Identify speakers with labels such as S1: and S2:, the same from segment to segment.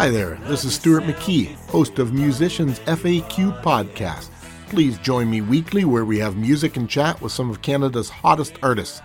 S1: Hi there, this is Stuart McKee, host of Musicians FAQ podcast. Please join me weekly where we have music and chat with some of Canada's hottest artists.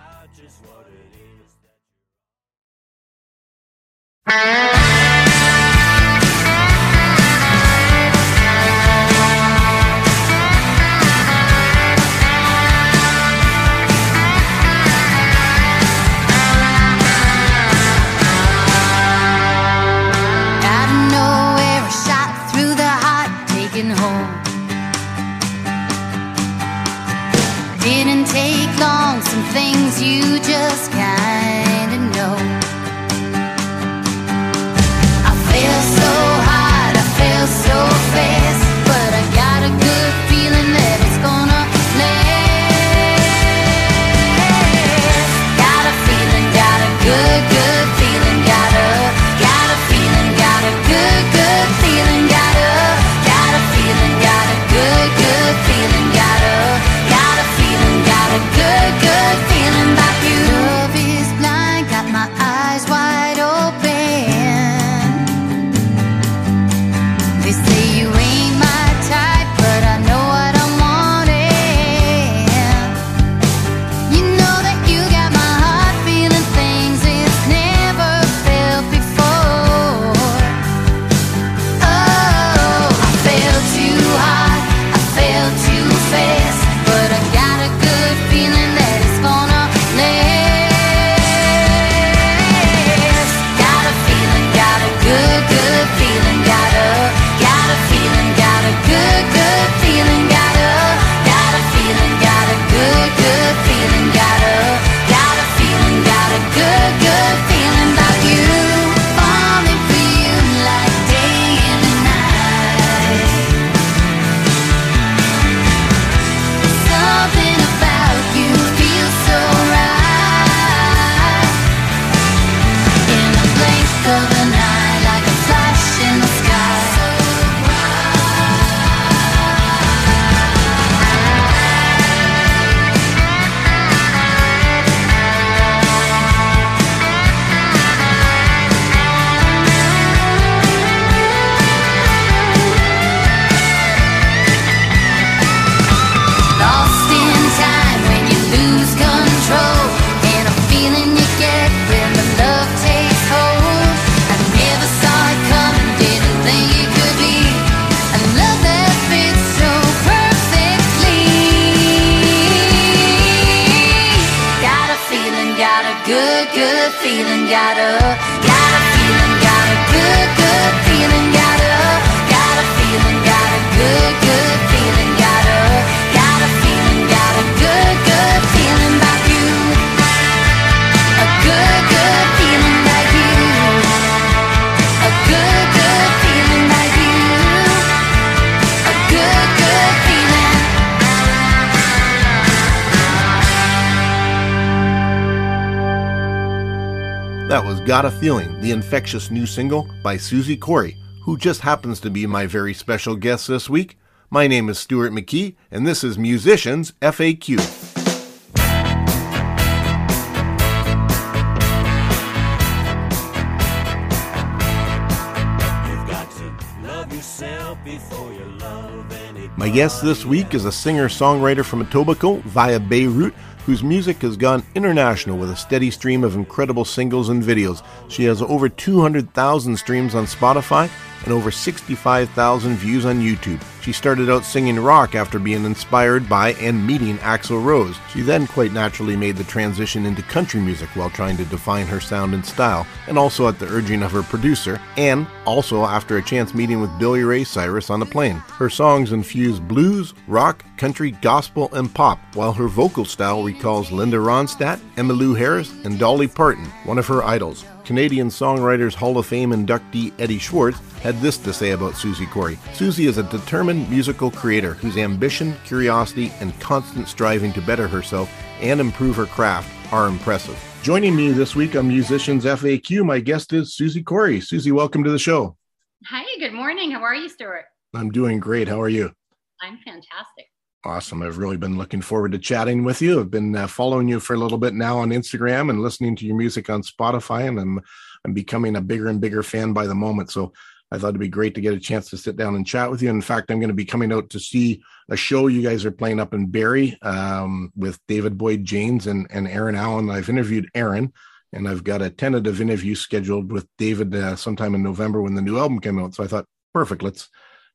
S1: Infectious new single by Susie Corey, who just happens to be my very special guest this week. My name is Stuart McKee, and this is Musicians FAQ.
S2: You've got to love yourself before you love anybody.
S1: My guest this week is a singer songwriter from Etobicoke via Beirut whose music has gone international with a steady stream of incredible singles and videos. She has over 200,000 streams on Spotify and over 65,000 views on YouTube. She started out singing rock after being inspired by and meeting Axl Rose. She then quite naturally made the transition into country music while trying to define her sound and style, and also at the urging of her producer, and also after a chance meeting with Billy Ray Cyrus on a plane. Her songs infuse blues, rock, country, gospel, and pop, while her vocal style recalls Linda Ronstadt, Emmylou Harris, and Dolly Parton, one of her idols. Canadian Songwriters Hall of Fame inductee Eddie Schwartz had this to say about Susie Corey. Susie is a determined musical creator whose ambition, curiosity, and constant striving to better herself and improve her craft are impressive. Joining me this week on Musicians FAQ, my guest is Susie Corey. Susie, welcome to the show.
S3: Hi, good morning. How are you, Stuart?
S1: I'm doing great. How are you?
S3: I'm fantastic.
S1: Awesome. I've really been looking forward to chatting with you. I've been uh, following you for a little bit now on Instagram and listening to your music on Spotify, and I'm I'm becoming a bigger and bigger fan by the moment. So
S4: I thought it'd be great to get a chance to sit down and chat with you. In fact, I'm going to be coming out to see a show you guys are playing up in Barrie um, with David Boyd Janes and, and Aaron Allen. I've interviewed Aaron, and I've got a tentative interview scheduled with David uh, sometime in November when the new album came out. So I thought, perfect, let's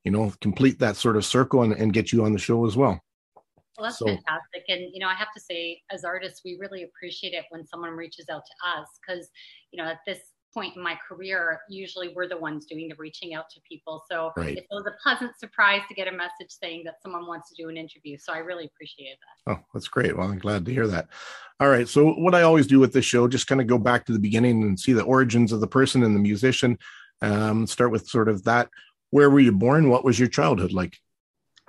S4: you know complete that sort of circle and, and get you on the show as well.
S3: Well, that's
S4: So-
S3: fantastic. And, you know, I have to say, as artists, we really appreciate it when someone reaches out to us because, you know, at this point in my career, usually we're the ones doing the reaching out to people. So
S4: Right.
S3: it was a pleasant surprise to get a message saying that someone wants to do an interview. So I really appreciate that.
S4: Oh, that's great. Well, I'm glad to hear that. All right. So, what I always do with this show, just kind of go back to the beginning and see the origins of the person and the musician. Um, start with sort of that. Where were you born? What was your childhood like?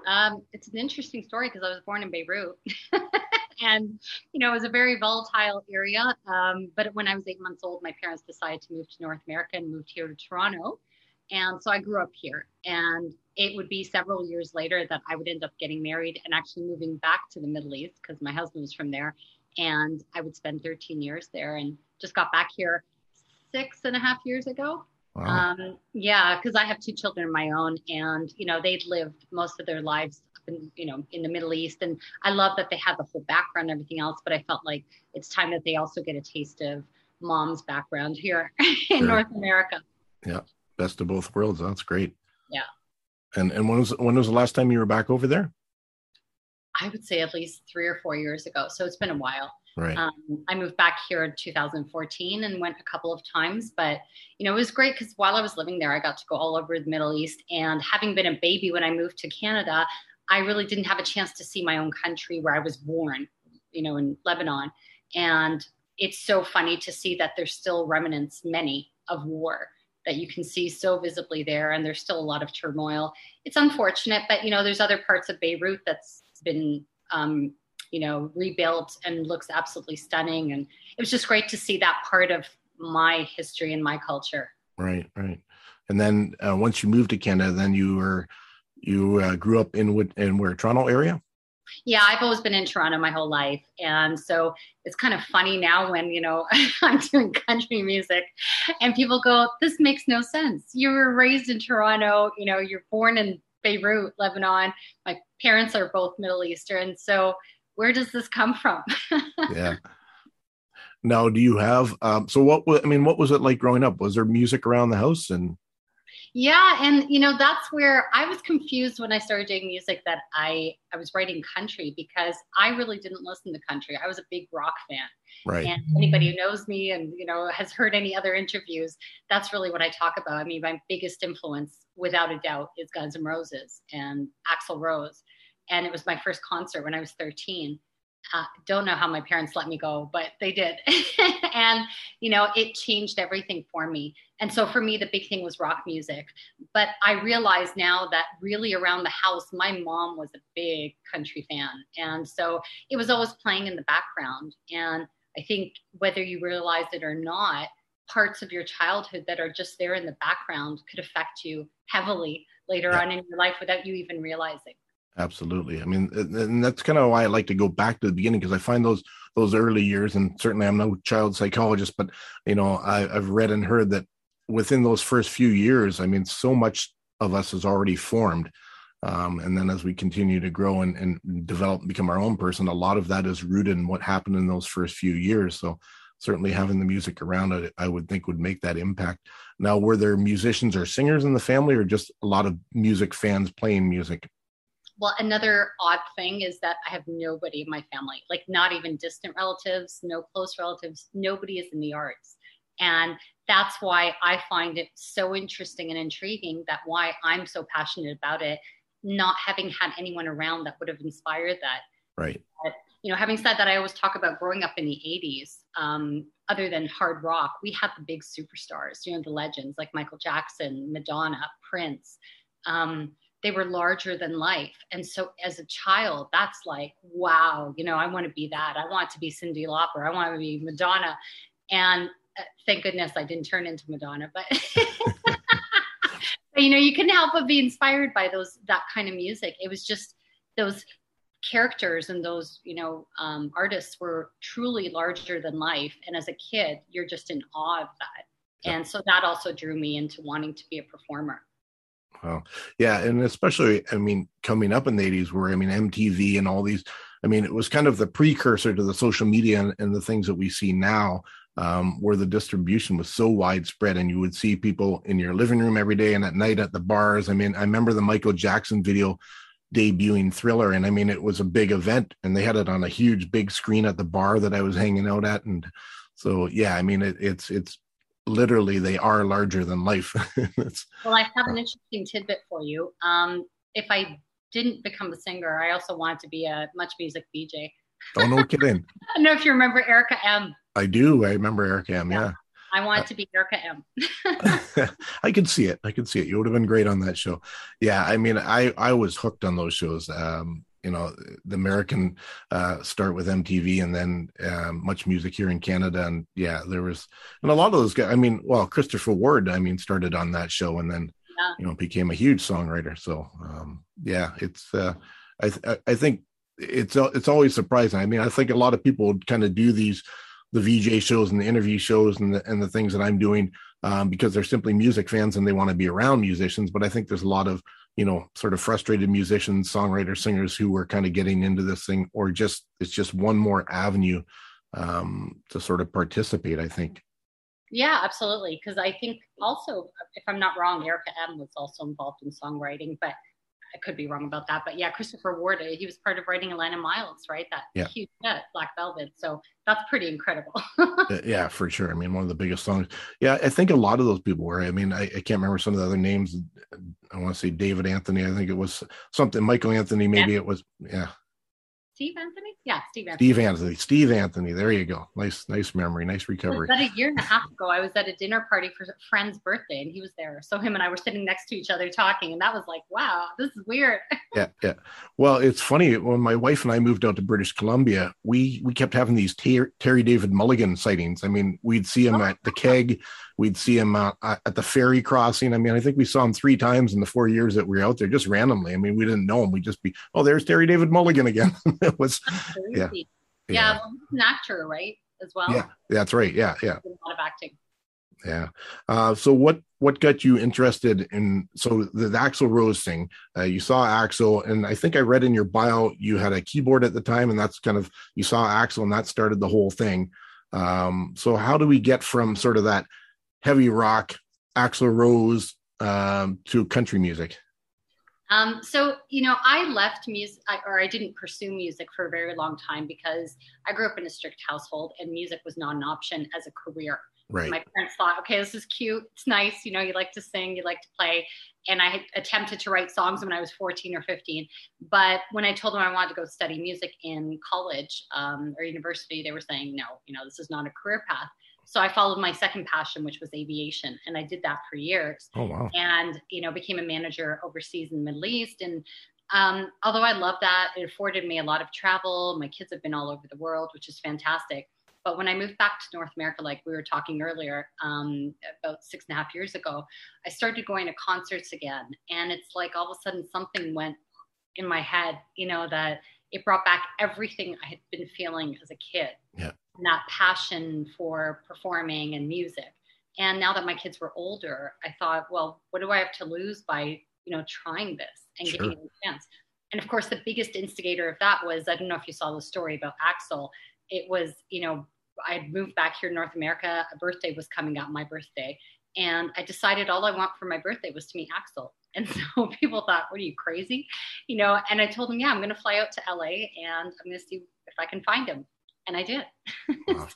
S3: Um, it's an interesting story because I was born in Beirut. and, you know, it was a very volatile area. Um, but when I was eight months old, my parents decided to move to North America and moved here to Toronto. And so I grew up here. And it would be several years later that I would end up getting married and actually moving back to the Middle East because my husband was from there. And I would spend 13 years there and just got back here six and a half years ago.
S4: Wow.
S3: Um, yeah, because I have two children of my own, and you know they'd lived most of their lives you know in the Middle East, and I love that they have the whole background and everything else. But I felt like it's time that they also get a taste of mom's background here in
S4: Sure.
S3: North America.
S4: Yeah best of both worlds. That's great.
S3: Yeah.
S4: And and when was when was the last time you were back over there?
S3: I would say at least three or four years ago, so it's been a while.
S4: Right.
S3: Um, I moved back here in 2014 and went a couple of times, but you know it was great because while I was living there, I got to go all over the Middle East. And having been a baby when I moved to Canada, I really didn't have a chance to see my own country where I was born, you know, in Lebanon. And it's so funny to see that there's still remnants, many of war that you can see so visibly there, and there's still a lot of turmoil. It's unfortunate, but you know, there's other parts of Beirut that's been um, you know, rebuilt and looks absolutely stunning. And it was just great to see that part of my history and my culture.
S4: Right, right. And then uh, once you moved to Canada, then you were you uh, grew up in in where Toronto area.
S3: Yeah, I've always been in Toronto my whole life. And so it's kind of funny now when, you know, I'm doing country music and people go, this makes no sense. You were raised in Toronto, you know, you're born in Beirut, Lebanon. My parents are both Middle Eastern. So where does this come from?
S4: Yeah. now, do you have um, so what? I mean, what was it like growing up? Was there music around the house? And
S3: Yeah, and you know that's where I was confused when I started doing music that I I was writing country because I really didn't listen to country. I was a big rock fan.
S4: right,
S3: And anybody who knows me and you know has heard any other interviews, that's really what I talk about. I mean, my biggest influence without a doubt is Guns N' Roses and Axl Rose. And it was my first concert when I was 13. Uh, don't know how my parents let me go, but they did. and, you know, it changed everything for me. And so for me, the big thing was rock music. But I realize now that really around the house, my mom was a big country fan. And so it was always playing in the background. And I think whether you realize it or not, parts of your childhood that are just there in the background could affect you heavily later
S4: Yeah.
S3: on in your life without you even realizing.
S4: Absolutely. I mean, and that's kind of why I like to go back to the beginning because I find those those early years, and certainly I'm no child psychologist, but you know, I, I've read and heard that within those first few years, I mean, so much of us is already formed. Um, and then as we continue to grow and, and develop and become our own person, a lot of that is rooted in what happened in those first few years. So certainly having the music around it, I would think would make that impact. Now, were there musicians or singers in the family or just a lot of music fans playing music?
S3: Well, another odd thing is that I have nobody in my family, like not even distant relatives, no close relatives, nobody is in the arts. And that's why I find it so interesting and intriguing that why I'm so passionate about it, not having had anyone around that would have inspired that.
S4: Right.
S3: you know, having said that, I always talk about growing up in the 80s. Um, other than hard rock, we had the big superstars, you know, the legends like Michael Jackson, Madonna, Prince. Um, they were larger than life. And so as a child, that's like, wow, you know, I want to be that. I want to be Cyndi Lauper. I want to be Madonna. And uh, thank goodness I didn't turn into Madonna, but. but you know, you couldn't help but be inspired by those that kind of music. It was just those characters and those you know um, artists were truly larger than life and as a kid you're just in awe of that
S4: Yeah.
S3: And so that also drew me into wanting to be a performer.
S4: Wow. Yeah. And especially, I mean, coming up in the 80s, where I mean, MTV and all these, I mean, it was kind of the precursor to the social media and, and the things that we see now, um, where the distribution was so widespread and you would see people in your living room every day and at night at the bars. I mean, I remember the Michael Jackson video debuting Thriller, and I mean, it was a big event and they had it on a huge big screen at the bar that I was hanging out at. And so, yeah, I mean, it, it's, it's, literally they are larger than life
S3: Well, I have an interesting tidbit for you. Um, if I didn't become a singer, I also wanted to be a MuchMusic DJ.
S4: oh no kidding
S3: I don't know if you remember Erica M.
S4: i do i remember Erica m yeah
S3: I wanted to be Erica M.
S4: I could see it. I could see it. You would have been great on that show. Yeah, I mean, I I was hooked on those shows. Um, you know, the American uh, start with MTV, and then um, MuchMusic here in Canada, and yeah, there was, and a lot of those guys. I mean, well, Christopher Ward, I mean, started on that show, and then
S3: Yeah.
S4: you know became a huge songwriter. So um, yeah, it's uh, I th- I- think it's it's always surprising. I mean, I think a lot of people would kind of do these the VJ shows and the interview shows and the, and the things that I'm doing um, because they're simply music fans and they want to be around musicians. But I think there's a lot of you know sort of frustrated musicians, songwriters, singers who are kind of getting into this thing, or just it's just one more avenue um, to sort of participate. I think.
S3: Yeah, absolutely. Because I think also, if I'm not wrong, Erica M was also involved in songwriting, but I could be wrong about that. But yeah, Christopher Ward, uh, he was part of writing Alannah Myles, right? That
S4: Yeah.
S3: huge hit, Black Velvet. So that's pretty incredible.
S4: Uh, yeah, for sure. I mean, one of the biggest songs. Yeah, I think a lot of those people were. I mean, I, I can't remember some of the other names. I want to say David Anthony. I think it was something. Michael Anthony. Maybe it was. Yeah,
S3: Steve Anthony? Yeah, Steve Anthony.
S4: Steve Anthony. Steve Anthony. There you go. Nice, nice memory. Nice recovery.
S3: about a year and a half ago. I was at a dinner party for a friend's birthday, and he was there. So him and I were sitting next to each other talking, and that was like, wow, this is weird.
S4: yeah yeah well it's funny when my wife and i moved out to british columbia we we kept having these Ter- terry david mulligan sightings i mean we'd see him at the keg we'd see him uh, at the ferry crossing i mean i think we saw him three times in the four years that we were out there just randomly i mean we didn't know him we'd just be oh there's terry david mulligan again it was Yeah.
S3: Yeah, well, he's an actor, right? As well.
S4: yeah that's right yeah yeah
S3: A lot of acting.
S4: yeah uh so what what got you interested in so the, the axl rose thing uh, you saw axl and i think i read in your bio you had a keyboard at the time and that's kind of you saw axl and that started the whole thing um so how do we get from sort of that heavy rock axl rose um to country music
S3: Um, so you know, I left music, I, or I didn't pursue music for a very long time because I grew up in a strict household, and music was not an option as a career.
S4: right
S3: My parents thought, okay, this is cute, it's nice, you know, you like to sing, you like to play, and I had attempted to write songs when I was 14 or 15. But when I told them I wanted to go study music in college um, or university, they were saying, no, you know, this is not a career path. So I followed my second passion, which was aviation, and I did that for years.
S4: Oh wow.
S3: And you know became a manager overseas in the middle east. And um, although i love that it afforded me a lot of travel. My kids have been all over the world which is fantastic. But when i moved back to north america like we were talking earlier um, about six and a half years ago i started going to concerts again. And it's like all of a sudden something went in my head you know that it brought back everything i had been feeling as a kid.
S4: Yeah.
S3: And that passion for performing and music and now that my kids were older, I thought, well, what do I have to lose by, you know, trying this and
S4: Sure.
S3: giving it a chance? And of course, the biggest instigator of that was I don't know if you saw the story about Axl. It was, you know, I had moved back here to North America. A birthday was coming up, my birthday. And I decided all I want for my birthday was to meet Axl. And so people thought, what are you crazy? You know, and I told them, yeah, I'm going to fly out to LA and I'm going to see if I can find him. And I did.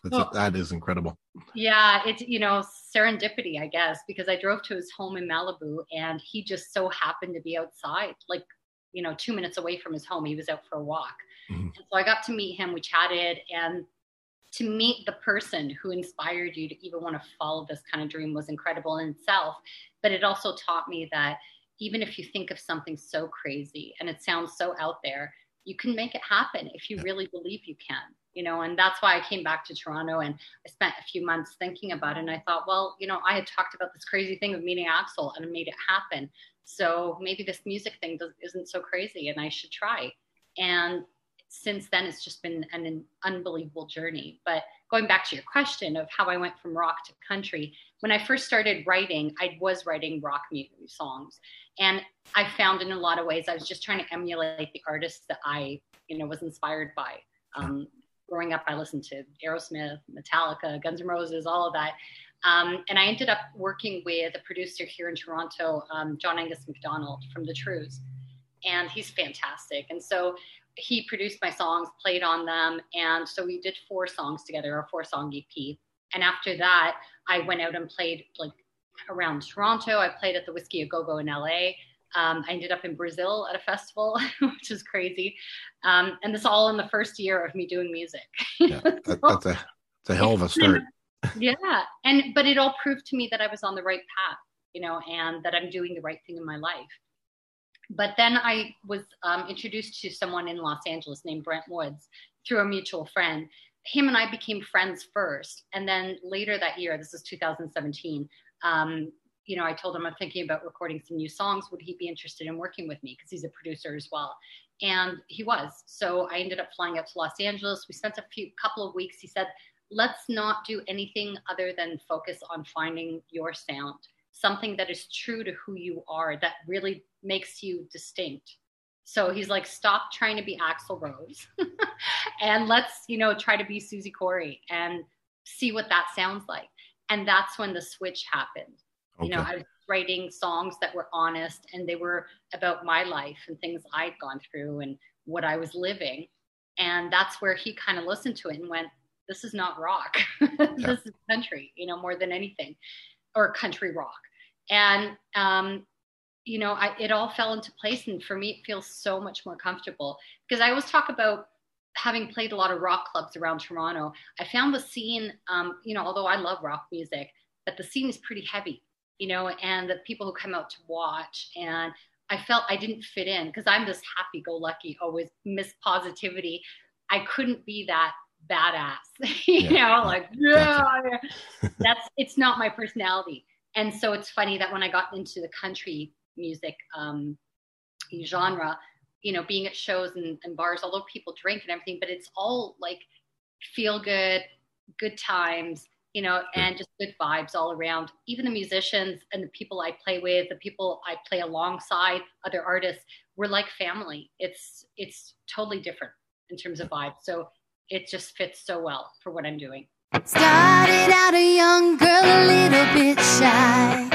S4: wow, that is incredible
S3: Yeah, it's you know serendipity, I guess, because I drove to his home in Malibu, and he just so happened to be outside, like you know, two minutes away from his home. He was out for a walk,
S4: Mhm.
S3: and so I got to meet him. We chatted, and to meet the person who inspired you to even want to follow this kind of dream was incredible in itself. But it also taught me that even if you think of something so crazy and it sounds so out there, you can make it happen if you
S4: Yeah.
S3: really believe you can. You know, and that's why I came back to Toronto and I spent a few months thinking about it. And I thought, well, you know, I had talked about this crazy thing of meeting Axl and I made it happen. So maybe this music thing isn't so crazy and I should try. And since then, it's just been an, an unbelievable journey. But going back to your question of how I went from rock to country, when I first started writing, I was writing rock music songs. And I found in a lot of ways, I was just trying to emulate the artists that I, you know, was inspired by. Um, growing up, I listened to Aerosmith, Metallica, Guns N' Roses, all of that. Um, and I ended up working with a producer here in Toronto, um, John Angus McDonald from The Trews. And he's fantastic. And so he produced my songs, played on them. And so we did four songs together, a four song EP. And after that, I went out and played like around Toronto. I played at the Whisky a Go Go in LA. Um, I ended up in Brazil at a festival, which is crazy. Um, and this all in the first year of me doing music.
S4: Yeah, that, that's, a, that's a hell of a start.
S3: yeah. And, but it all proved to me that I was on the right path, you know, and that I'm doing the right thing in my life. But then I was um, introduced to someone in Los Angeles named Brent Woods through a mutual friend. Him and I became friends first. And then later that year, this is 2017, um, you know, I told him I'm thinking about recording some new songs. Would he be interested in working with me? Because he's a producer as well. And he was. So I ended up flying out to Los Angeles. We spent a few couple of weeks. He said, let's not do anything other than focus on finding your sound, something that is true to who you are, that really makes you distinct. So he's like, stop trying to be Axl Rose and let's, you know, try to be Susie Corey and see what that sounds like. And that's when the switch happened. Okay. You know, I was writing songs that were honest and they were about my life and things I'd gone through and what I was living. And that's where he kind of listened to it and went, this is not rock. Yeah. this is country, you know, more than anything, or country rock. And, um, you know, I, it all fell into place. And for me, it feels so much more comfortable because I always talk about having played a lot of rock clubs around Toronto. I found the scene, um, you know, although I love rock music, but the scene is pretty heavy, you know, and the people who come out to watch. And I felt I didn't fit in because I'm this happy go lucky, always miss positivity. I couldn't be that badass, you yeah. know, like, yeah, that's, it's not my personality. And so it's funny that when I got into the country music um, genre, you know, being at shows and, and bars, although people drink and everything, but it's all like feel good, good times, you know, and just good vibes all around. Even the musicians and the people I play with, the people I play alongside, other artists, we're like family. It's it's totally different in terms of vibe. So it just fits so well for what I'm doing.
S1: Started out a young girl, a little bit shy.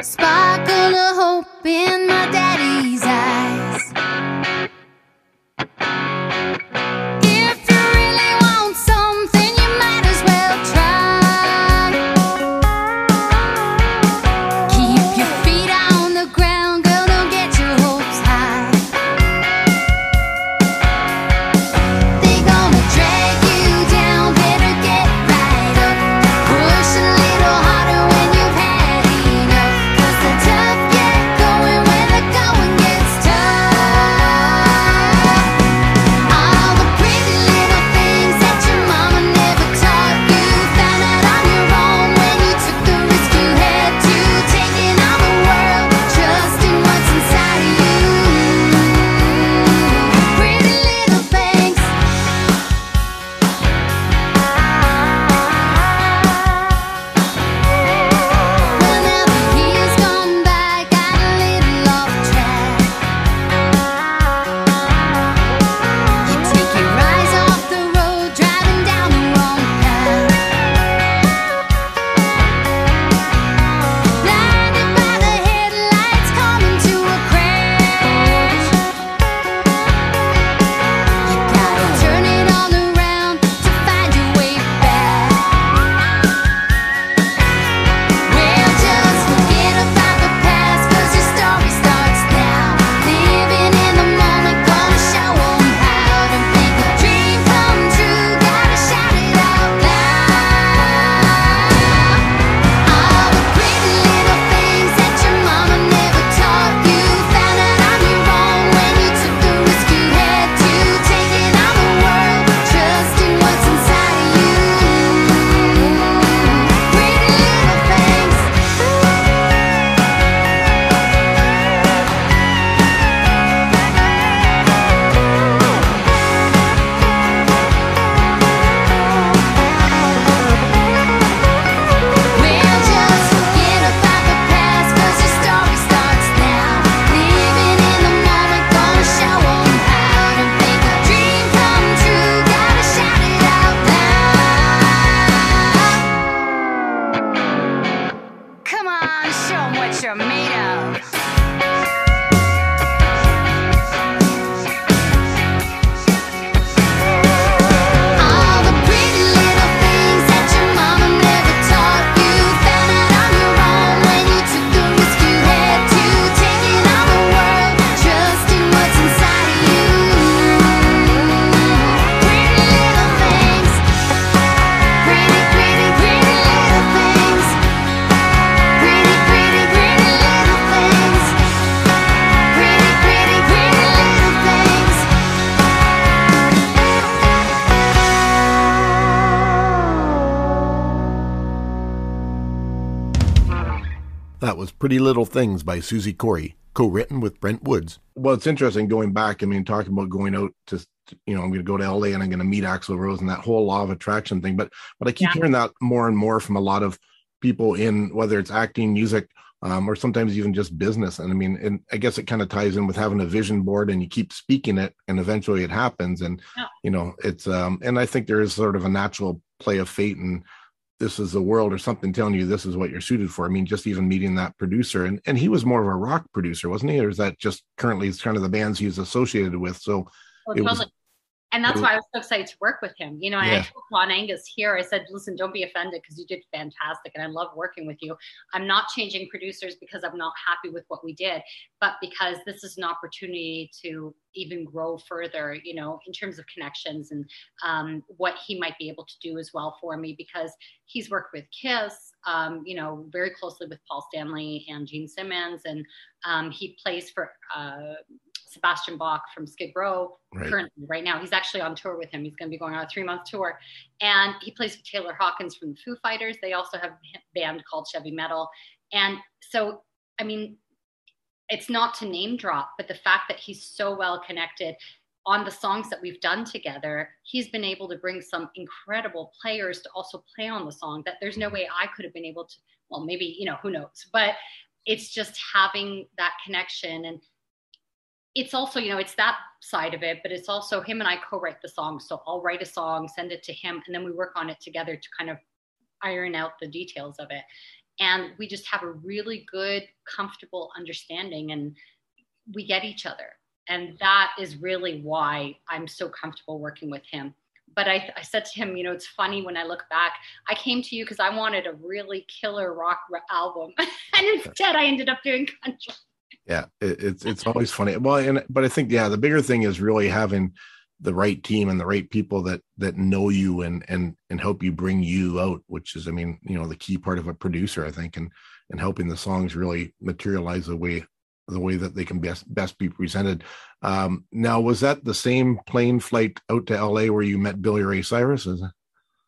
S1: Sparkle of hope in my daddy's
S4: Pretty Little Things by Susie Corey, co written with Brent Woods. Well, it's interesting going back. I mean, talking about going out to, you know, I'm going to go to LA and I'm going to meet Axl Rose and that whole law of attraction thing. But, but I keep
S3: Yeah.
S4: hearing that more and more from a lot of people in whether it's acting, music, um, or sometimes even just business. And I mean, and I guess it kind of ties in with having a vision board and you keep speaking it and eventually it happens. And,
S3: Yeah.
S4: you know, it's, um, and I think there is sort of a natural play of fate and this is the world or something telling you this is what you're suited for. I mean, just even meeting that producer and, and he was more of a rock producer, wasn't he? Or is that just currently it's kind of the bands he's associated with? So
S3: Oh,
S4: It was-
S3: totally. and that's
S4: it
S3: why I was so excited to work with him. You know,
S4: Yeah.
S3: I told John Angus here, I said, listen, don't be offended because you did fantastic and I love working with you. I'm not changing producers because I'm not happy with what we did, but because this is an opportunity to even grow further, you know, in terms of connections and um, what he might be able to do as well for me because he's worked with Kiss, um, you know, very closely with Paul Stanley and Gene Simmons. And um, he plays for uh, Sebastian Bach from Skid Row
S4: Right.
S3: currently right now. He's actually on tour with him. He's going to be going on a three month tour, and he plays with Taylor Hawkins from the Foo Fighters. They also have a band called Chevy Metal, and so I mean, it's not to name drop, but the fact that he's so well connected on the songs that we've done together, he's been able to bring some incredible players to also play on the song that there's no way I could have been able to. Well, maybe you know who knows, but it's just having that connection and it's also you know it's that side of it but it's also him and i co-write the song so i'll write a song send it to him and then we work on it together to kind of iron out the details of it and we just have a really good comfortable understanding and we get each other. And that is really why i'm so comfortable working with him. But I, I said to him you know it's funny when i look back. I came to you because i wanted a really killer rock album. And instead i ended up doing country.
S4: Yeah it, it's it's always funny. Well and but i think yeah the bigger thing is really having the right team and the right people that that know you and and and help you bring you out which is i mean you know the key part of a producer i think and and helping the songs really materialize the way the way that they can best best be presented um now was that the same plane flight out to la where you met billy ray cyrus is it?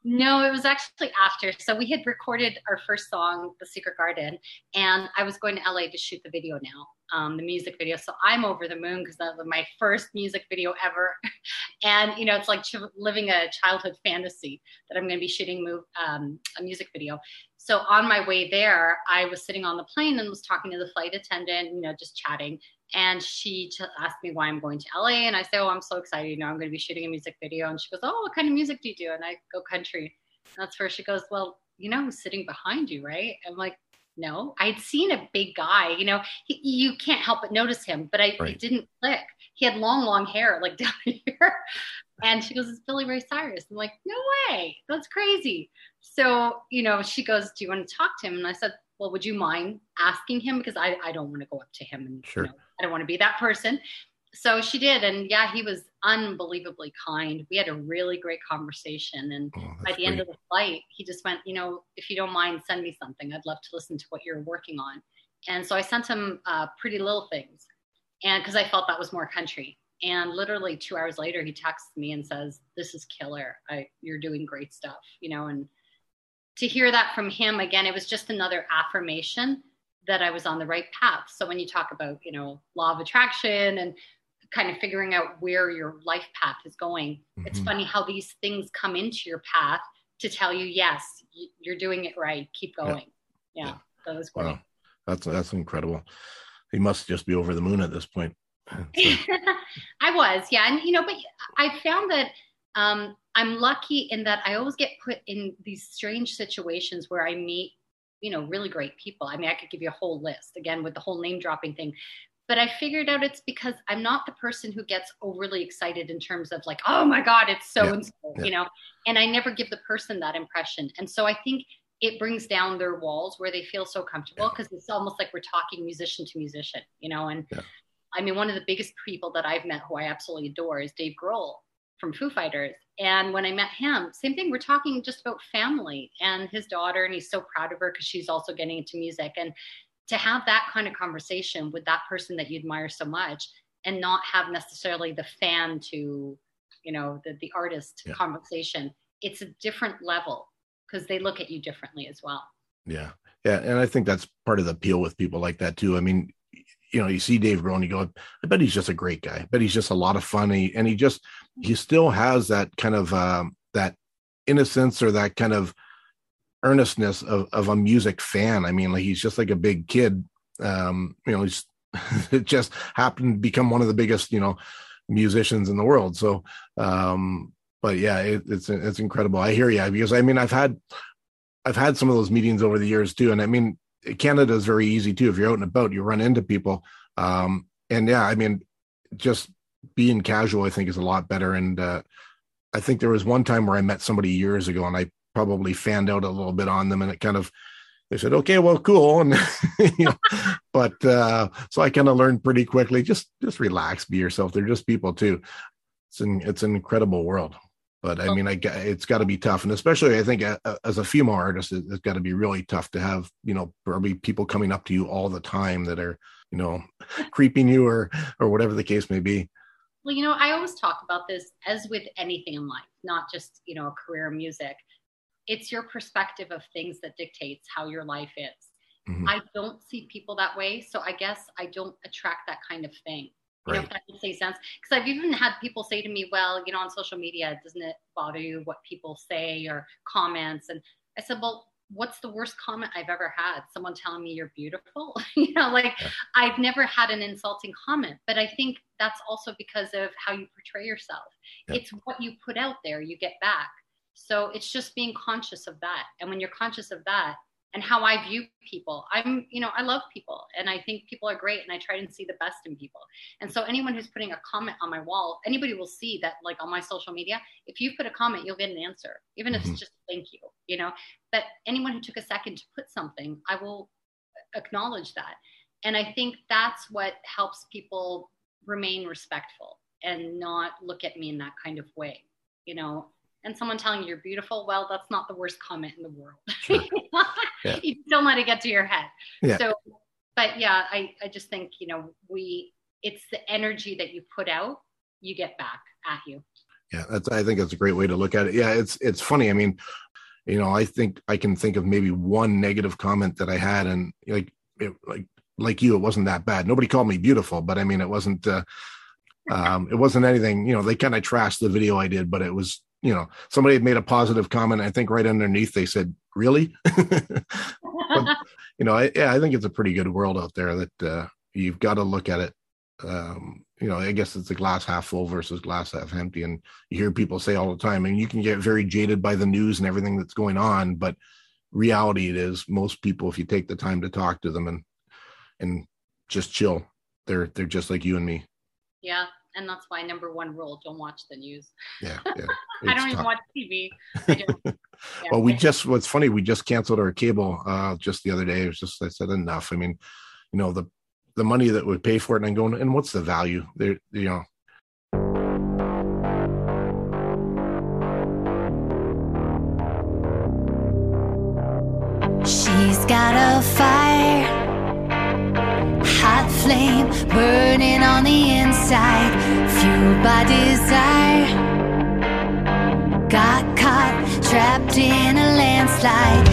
S3: No, it was actually after. So we had recorded our first song, The Secret Garden, and I was going to LA to shoot the video now, um, the music video. So I'm over the moon because that was my first music video ever. and, you know, it's like ch- living a childhood fantasy that I'm going to be shooting move, um, a music video. So on my way there, I was sitting on the plane and was talking to the flight attendant, you know, just chatting. And she t- asked me why I'm going to LA. And I said, Oh, I'm so excited. You know, I'm going to be shooting a music video. And she goes, Oh, what kind of music do you do? And I go, Country. And that's where she goes, Well, you know who's sitting behind you, right? I'm like, No, I'd seen a big guy. You know, he, you can't help but notice him, but I
S4: Right.
S3: it didn't click. He had long, long hair, like down here. And she goes, It's Billy Ray Cyrus. I'm like, No way. That's crazy. So, you know, she goes, Do you want to talk to him? And I said, Well, would you mind asking him? Because I, I don't want to go up to him and
S4: Sure.
S3: you know, I don't want to be that person. So she did. And yeah, he was unbelievably kind. We had a really great conversation. And
S4: Oh,
S3: by the end of the flight, he just went, You know, if you don't mind, send me something. I'd love to listen to what you're working on. And so I sent him uh, Pretty Little Things. And because I felt that was more country. And literally two hours later, he texts me and says, This is killer. I, you're doing great stuff, you know, and to hear that from him again, it was just another affirmation that I was on the right path. So when you talk about, you know, law of attraction and kind of figuring out where your life path is going, it's
S4: Mhm.
S3: funny how these things come into your path to tell you, yes, you're doing it right. Keep
S4: Yeah.
S3: going. Yeah,
S4: Yeah.
S3: that was great.
S4: Wow, that's that's incredible. He must just be over the moon at this point.
S3: I was, yeah. And, you know, but I found that um, I'm lucky in that I always get put in these strange situations where I meet, you know, really great people. I mean, I could give you a whole list again with the whole name dropping thing. But I figured out it's because I'm not the person who gets overly excited in terms of like, oh my God, it's so and so, you know, and I never give the person that impression. And so I think it brings down their walls where they feel so comfortable
S4: Yeah.
S3: because it's almost like we're talking musician to musician, you know, and
S4: Yeah.
S3: I mean, one of the biggest people that I've met who I absolutely adore is Dave Grohl from Foo Fighters. And when I met him, same thing, we're talking just about family and his daughter, and he's so proud of her because she's also getting into music. And to have that kind of conversation with that person that you admire so much and not have necessarily the fan to, you know, the, the artist
S4: Yeah.
S3: conversation, it's a different level because they look at you differently as well.
S4: yeah, Yeah, and I think that's part of the appeal with people like that too. I mean, you know, you see Dave Grohl and you go, I bet he's just a great guy. I bet he's just a lot of fun. He, and he just he still has that kind of um, that innocence or that kind of earnestness of, of a music fan. I mean, like he's just like a big kid. Um, you know, he's it just happened to become one of the biggest, you know, musicians in the world. So, um, but yeah, it, it's it's incredible. I hear you because I mean, I've had I've had some of those meetings over the years too, and I mean, Canada is very easy too. If you're out and about, you run into people, um, and yeah, I mean, just being casual, I think, is a lot better. And uh, I think there was one time where I met somebody years ago, and I probably fanned out a little bit on them, and it kind of they said, "Okay, well, cool," and you know, but uh, so I kind of learned pretty quickly. Just just relax, be yourself. They're just people too. It's an it's an incredible world. But I mean, I it's got to be tough, and especially I think as a female artist, it's got to be really tough to have you know probably people coming up to you all the time that are you know creeping you or or whatever the case may be.
S3: Well, you know, I always talk about this as with anything in life, not just you know a career in music it's your perspective of things that dictates how your life is. Mm-hmm. I don't see people that way, so I guess I don't attract that kind of thing. You know, if that makes any sense. Because I've even had people say to me, "Well, you know, on social media, doesn't it bother you what people say or comments?" And I said, "Well, what's the worst comment I've ever had? Someone telling me you're beautiful. you know, like yeah. I've never had an insulting comment, but I think that's also because of how you portray yourself. Yeah. It's what you put out there, you get back. So it's just being conscious of that. And when you're conscious of that and how I view people, I'm, you know, I love people and I think people are great and I try to see the best in people. And so anyone who's putting a comment on my wall, anybody will see that like on my social media, if you put a comment, you'll get an answer, even if mm-hmm. it's just thank you, you know. But anyone who took a second to put something, I will acknowledge that. And I think that's what helps people remain respectful and not look at me in that kind of way. You know, and someone telling you you're beautiful, well, that's not the worst comment in the world. Sure. yeah. You don't let it get to your head. Yeah. So, but yeah, I, I just think, you know, we, it's the energy that you put out, you get back at you.
S4: Yeah, that's, I think that's a great way to look at it. Yeah, it's, it's funny. I mean, you know, I think I can think of maybe one negative comment that I had and like, it, like, like you, it wasn't that bad. Nobody called me beautiful, but I mean, it wasn't, uh, um, it wasn't anything, you know, they kind of trashed the video I did, but it was you know, somebody had made a positive comment. I think right underneath they said, "Really?" but, you know, I, yeah, I think it's a pretty good world out there that uh, you've got to look at it. Um, you know, I guess it's a glass half full versus glass half empty, and you hear people say all the time, and you can get very jaded by the news and everything that's going on, but reality it is most people, if you take the time to talk to them and and just chill, they're they're just like you and me.
S3: Yeah, and that's why number one rule: don't watch the news.
S4: Yeah, yeah.
S3: I don't even watch TV.
S4: Yeah, well, we just what's funny, we just canceled our cable uh, just the other day. It was just I said enough. I mean, you know the the money that would pay for it, and I'm going, and what's the value? There, you know.
S1: Burning on the inside, fueled by desire. Got caught, trapped in a landslide.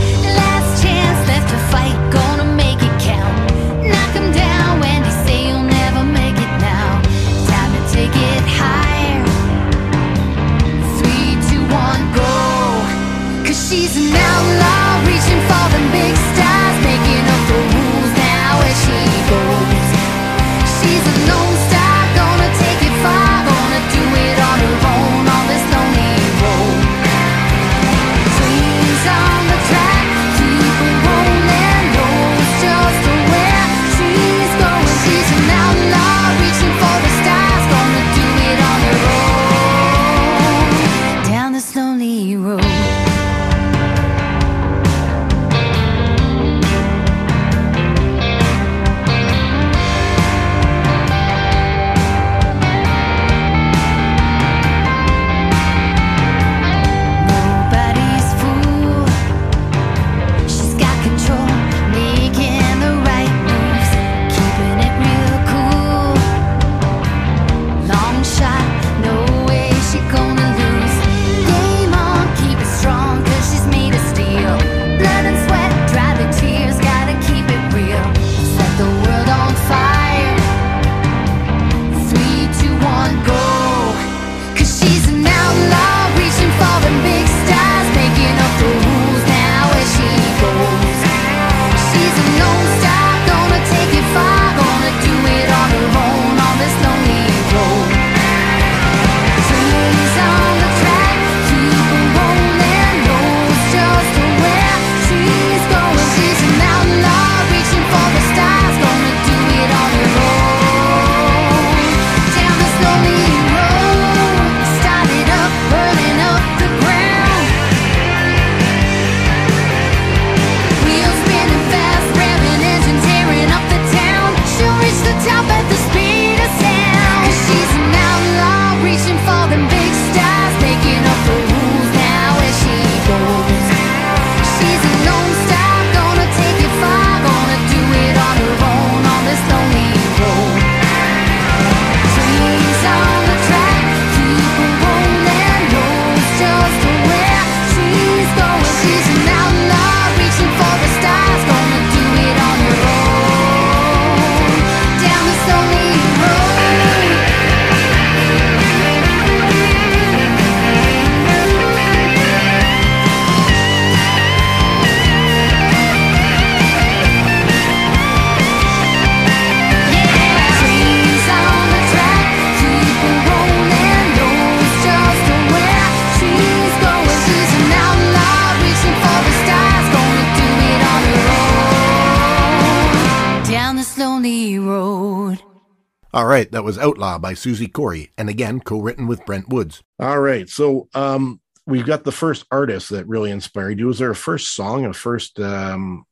S4: All right, that was Outlaw by Susie Corey, and again co-written with Brent Woods. All right, so um, we've got the first artist that really inspired you. Was there a first song, a first um,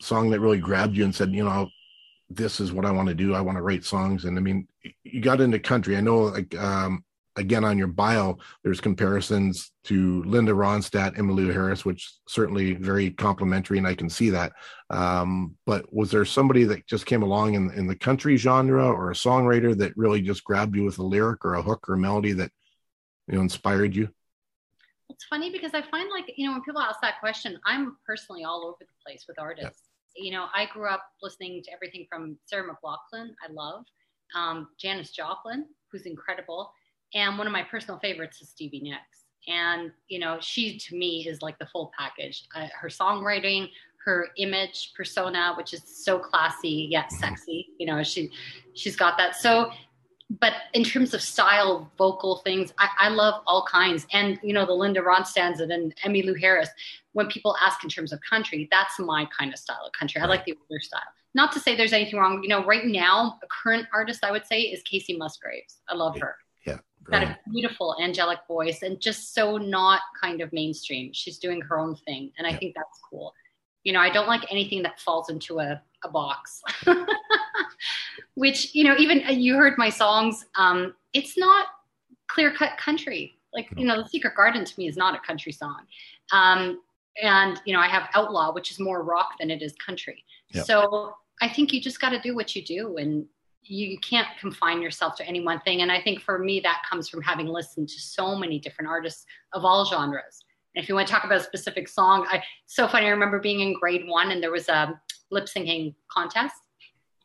S4: song that really grabbed you and said, you know, this is what I want to do. I want to write songs. And I mean, you got into country. I know, like, um, again, on your bio, there's comparisons to Linda Ronstadt, Emmylou Harris, which certainly very complimentary, and I can see that. Um, but was there somebody that just came along in, in the country genre or a songwriter that really just grabbed you with a lyric or a hook or a melody that, you know, inspired you?
S3: It's funny because I find like, you know, when people ask that question, I'm personally all over the place with artists. Yeah. You know, I grew up listening to everything from Sarah McLachlan, I love, um, Janis Joplin, who's incredible. And one of my personal favorites is Stevie Nicks. And, you know, she to me is like the full package. Uh, her songwriting, her image persona, which is so classy yet mm-hmm. sexy. You know, she she's got that. So but in terms of style, vocal things, I, I, love all kinds. And you know, the Linda Ronstadts and Emmylou Harris. When people ask in terms of country, that's my kind of style of country. I like the older style. Not to say there's anything wrong. You know, right now, a current artist I would say is Kacey Musgraves. I love her. Got a beautiful angelic voice and just so not kind of mainstream. She's doing her own thing, and I yeah. think that's cool. You know, I don't like anything that falls into a, a box. which you know even uh, you heard my songs um it's not clear cut country like you know the secret garden to me is not a country song um and you know i have outlaw which is more rock than it is country so i think you just got to do what you do and you can't confine yourself to any one thing and i think for me that comes from having listened to so many different artists of all genres and if you want to talk about a specific song i so funny i remember being in grade one and there was a lip syncing contest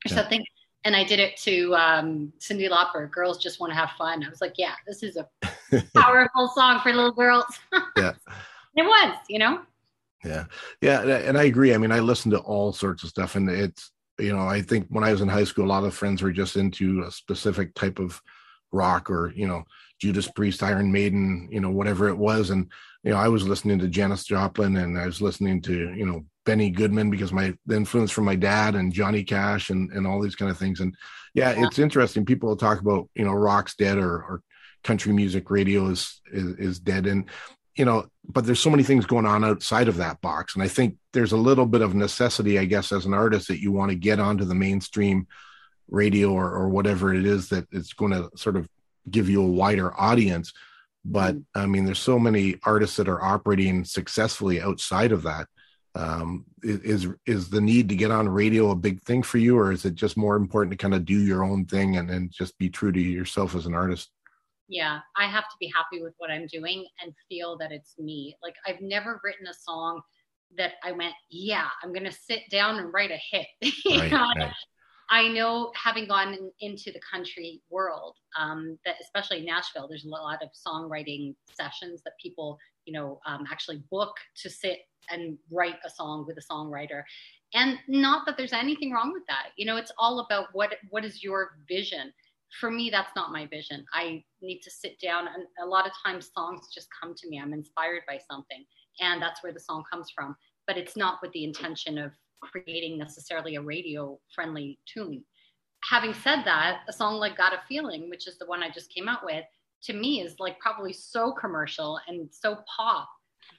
S3: or yeah. something and I did it to um, Cyndi Lauper. Girls just want to have fun. I was like, yeah, this is a powerful song for little girls.
S4: yeah,
S3: it was, you know.
S4: Yeah, yeah, and I agree. I mean, I listen to all sorts of stuff, and it's you know, I think when I was in high school, a lot of friends were just into a specific type of rock, or you know, Judas Priest, Iron Maiden, you know, whatever it was, and you know, I was listening to Janis Joplin, and I was listening to you know Benny Goodman because my the influence from my dad and Johnny Cash and and all these kind of things. And yeah, yeah. it's interesting. People will talk about you know rock's dead or or country music radio is, is is dead and you know but there's so many things going on outside of that box. And i think there's a little bit of necessity i guess as an artist that you want to get onto the mainstream radio or, or whatever it is that it's going to sort of give you a wider audience. But mm-hmm. i mean there's so many artists that are operating successfully outside of that. Um, is is the need to get on radio a big thing for you or is it just more important to kind of do your own thing and, and just be true to yourself as an artist
S3: yeah i have to be happy with what i'm doing and feel that it's me. Like i've never written a song that i went yeah i'm gonna sit down and write a hit. Right, right. I know having gone in, into the country world, um, that especially Nashville, there's a lot of songwriting sessions that people, you know, um, actually book to sit and write a song with a songwriter. And not that there's anything wrong with that. You know it's all about what what is your vision for me that's not my vision. I need to sit down and a lot of times songs just come to me. I'm inspired by something and that's where the song comes from. But it's not with the intention of creating necessarily a radio friendly tune. Having said that a song like got a feeling which is the one i just came out with to me is like probably so commercial and so pop.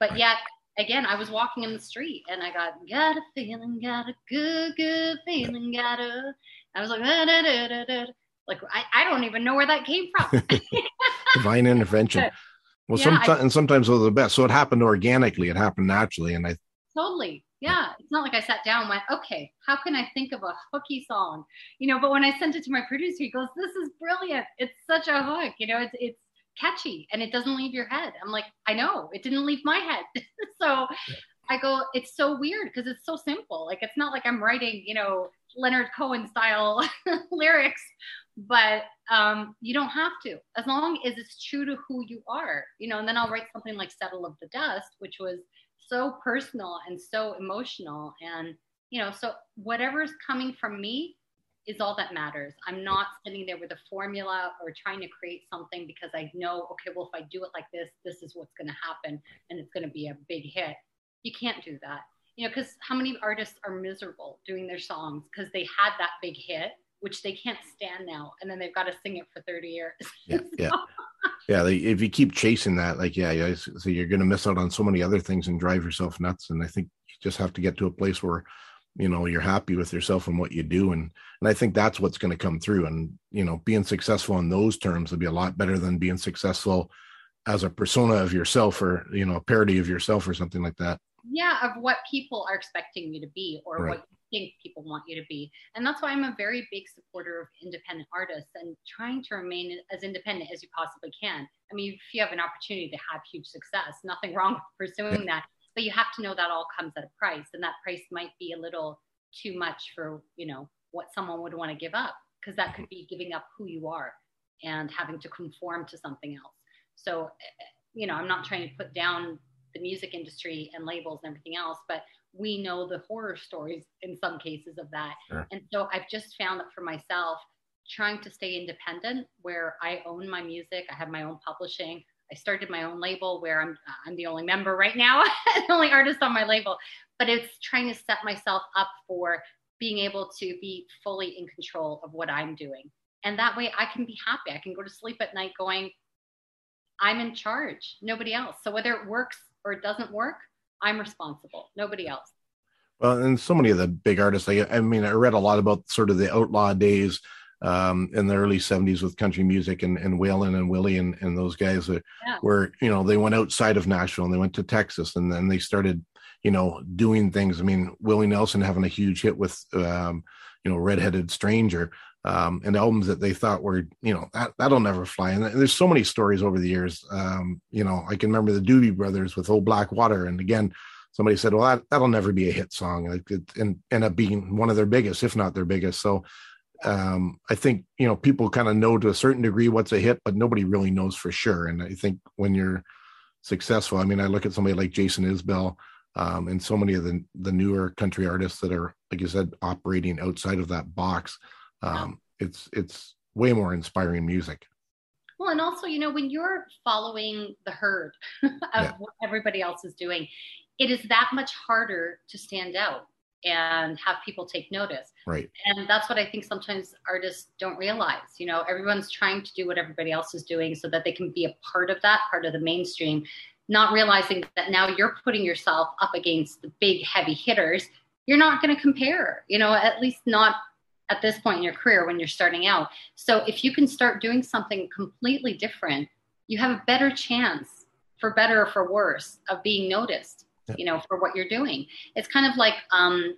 S3: But yet again, I was walking in the street and I got got a feeling, got a good, good feeling, got a. I was like, da, da, da, like I, I don't even know where that came from.
S4: Divine intervention. Well, yeah, sometimes and sometimes those are the best. So it happened organically. It happened naturally, and I
S3: totally. Yeah, it's not like I sat down and went, okay, how can I think of a hooky song? You know, but when I sent it to my producer, he goes, "This is brilliant. It's such a hook. You know, it's it's catchy and it doesn't leave your head. I'm like, I know it didn't leave my head. so. I go, it's so weird because it's so simple. Like it's not like I'm writing, you know, Leonard Cohen style lyrics, but um, you don't have to as long as it's true to who you are, you know. And then I'll write something like "Settle of the Dust," which was so personal and so emotional, and you know, so whatever's coming from me, is all that matters. I'm not sitting there with a formula or trying to create something because I know, okay, well, if I do it like this, this is what's going to happen and it's going to be a big hit. You can't do that. You know, because how many artists are miserable doing their songs because they had that big hit which they can't stand now. And then they've got to sing it for 30 years.
S4: Yeah. Yeah. yeah. They, if you keep chasing that, like, yeah, yeah so you're going to miss out on so many other things and drive yourself nuts. And I think you just have to get to a place where, you know, you're happy with yourself and what you do. And, and I think that's what's going to come through. And, you know, being successful in those terms would be a lot better than being successful as a persona of yourself or, you know, a parody of yourself or something like that
S3: yeah of what people are expecting you to be or right. what think people want you to be. And that's why i'm a very big supporter of independent artists and trying to remain as independent as you possibly can. I mean if you have an opportunity to have huge success nothing wrong with pursuing that but you have to know that all comes at a price and that price might be a little too much for you know what someone would want to give up because that could be giving up who you are and having to conform to something else. So eh, you know i'm not trying to put down the music industry and labels and everything else, but we know the horror stories in some cases of that. Sure. And so I've just found that for myself, trying to stay independent where I own my music, I have my own publishing. I started my own label where I'm I'm the only member right now, the only artist on my label, but it's trying to set myself up for being able to be fully in control of what I'm doing. And that way I can be happy. I can go to sleep at night going, I'm in charge, nobody else. So whether it works or it doesn't work, I'm responsible, nobody else.
S4: Well, and so many of the big artists, I, I mean, I read a lot about sort of the outlaw days um, in the early 70s with country music and, and Waylon and Willie and, and those guys that yeah. were, you know, they went outside of Nashville and they went to Texas and then they started, you know, doing things. I mean, Willie Nelson having a huge hit with, um, you know, Redheaded Stranger um, and albums that they thought were, you know, that that'll never fly. And there's so many stories over the years. Um, you know, I can remember the Doobie Brothers with "Old Black Water," and again, somebody said, "Well, that, that'll never be a hit song," like it, and end up being one of their biggest, if not their biggest. So, um, I think you know people kind of know to a certain degree what's a hit, but nobody really knows for sure. And I think when you're successful, I mean, I look at somebody like Jason Isbell. Um, and so many of the the newer country artists that are, like you said, operating outside of that box um, it's it's way more inspiring music.
S3: Well and also you know when you're following the herd of yeah. what everybody else is doing it is that much harder to stand out and have people take notice.
S4: Right.
S3: And that's what i think sometimes artists don't realize you know everyone's trying to do what everybody else is doing so that they can be a part of that part of the mainstream not realizing that now you're putting yourself up against the big heavy hitters. You're not going to compare you know at least not at this point in your career when you're starting out. So if you can start doing something completely different, you have a better chance, for better or for worse, of being noticed. Yeah. You know, for what you're doing. It's kind of like um,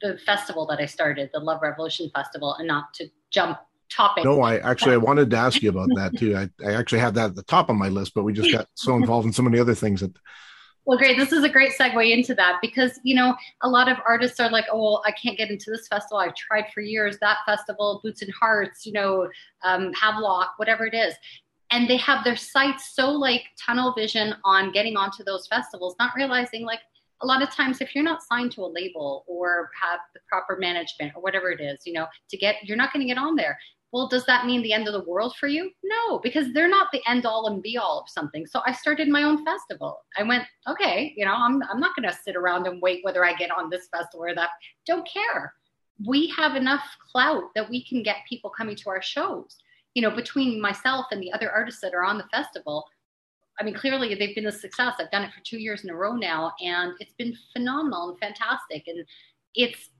S3: the festival that I started, the Love Revolution Festival, and not to jump topic.
S4: No, I actually I wanted to ask you about that too. I, I actually had that at the top of my list, but we just got so involved in so many other things that
S3: well, great. This is a great segue into that because, you know, a lot of artists are like, oh, well, I can't get into this festival. I've tried for years, that festival, Boots and Hearts, you know, um, Havelock, whatever it is. And they have their sights so like tunnel vision on getting onto those festivals, not realizing like a lot of times if you're not signed to a label or have the proper management or whatever it is, you know, to get, you're not going to get on there well, does that mean the end of the world for you? No, because they're not the end all and be all of something. So I started my own festival. I went, okay, you know, I'm, I'm not going to sit around and wait whether I get on this festival or that. Don't care. We have enough clout that we can get people coming to our shows. You know, between myself and the other artists that are on the festival, I mean, clearly they've been a success. I've done it for two years in a row now, and it's been phenomenal and fantastic. And it's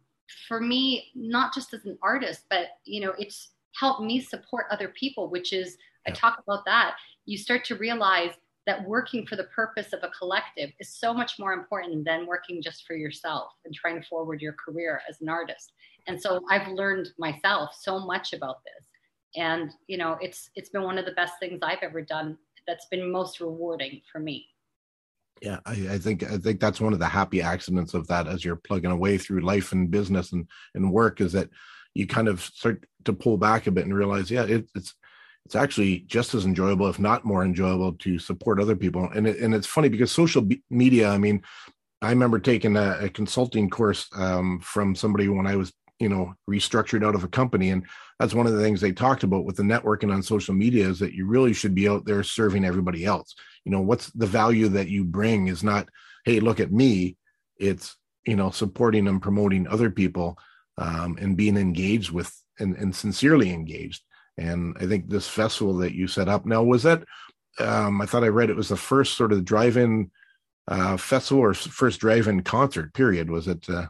S3: for me, not just as an artist, but you know, it's help me support other people, which is, yeah. I talk about that. You start to realize that working for the purpose of a collective is so much more important than working just for yourself and trying to forward your career as an artist. And so I've learned myself so much about this. And you know, it's it's been one of the best things I've ever done that's been most rewarding for me.
S4: Yeah, I, I, think I think that's one of the happy accidents of that as you're plugging away through life and business and and work is that you kind of start to pull back a bit and realize, yeah, it, it's it's actually just as enjoyable, if not more enjoyable, to support other people. And it, and it's funny because social media. I mean, I remember taking a, a consulting course um, from somebody when I was you know restructured out of a company and that's one of the things they talked about with the networking on social media is that you really should be out there serving everybody else you know what's the value that you bring is not hey look at me it's you know supporting and promoting other people um, and being engaged with and, and sincerely engaged. And I think this festival that you set up now was that um, I thought I read it was the first sort of drive-in uh, festival or first drive-in concert. Period. Was it? Uh...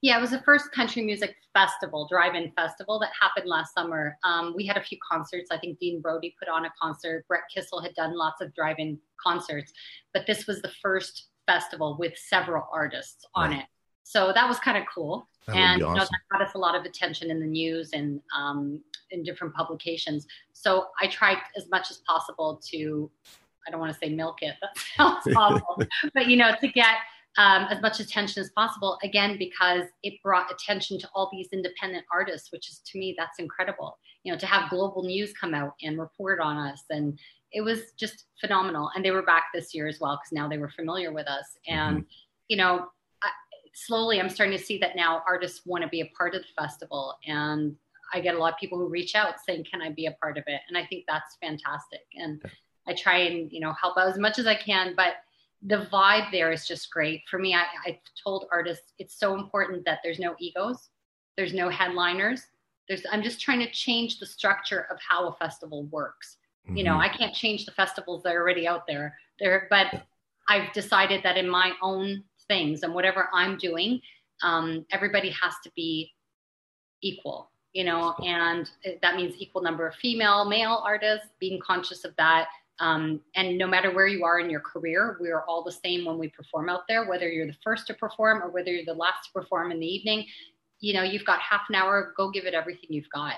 S3: Yeah, it was the first country music festival, drive-in festival that happened last summer. Um, we had a few concerts. I think Dean Brody put on a concert. Brett Kissel had done lots of drive-in concerts, but this was the first festival with several artists on right. it. So that was kind of cool.
S4: That
S3: and
S4: awesome.
S3: you know, that got us a lot of attention in the news and um, in different publications. So I tried as much as possible to, I don't want to say milk it, that sounds awful, but you know, to get um, as much attention as possible. Again, because it brought attention to all these independent artists, which is to me that's incredible. You know, to have global news come out and report on us, and it was just phenomenal. And they were back this year as well because now they were familiar with us. And mm-hmm. you know, slowly I'm starting to see that now artists want to be a part of the festival. And I get a lot of people who reach out saying, Can I be a part of it? And I think that's fantastic. And yeah. I try and, you know, help out as much as I can. But the vibe there is just great. For me, I, I told artists it's so important that there's no egos, there's no headliners. There's I'm just trying to change the structure of how a festival works. Mm-hmm. You know, mm-hmm. I can't change the festivals that are already out there. There, but I've decided that in my own things and whatever I'm doing, um, everybody has to be equal, you know, and that means equal number of female, male artists, being conscious of that. Um, and no matter where you are in your career, we're all the same when we perform out there, whether you're the first to perform or whether you're the last to perform in the evening. You know, you've got half an hour, go give it everything you've got.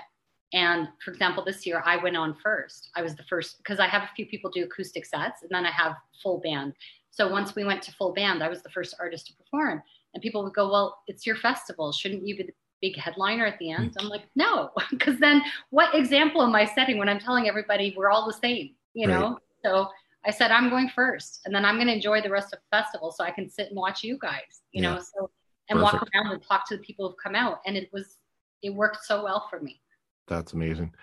S3: And for example, this year I went on first. I was the first because I have a few people do acoustic sets and then I have full band. So once we went to full band, I was the first artist to perform. And people would go, Well, it's your festival. Shouldn't you be the big headliner at the end? I'm like, No, because then what example am I setting when I'm telling everybody we're all the same, you know? Right. So I said, I'm going first. And then I'm going to enjoy the rest of the festival so I can sit and watch you guys, you yeah. know? So, and Perfect. walk around and talk to the people who've come out. And it was, it worked so well for me.
S4: That's amazing.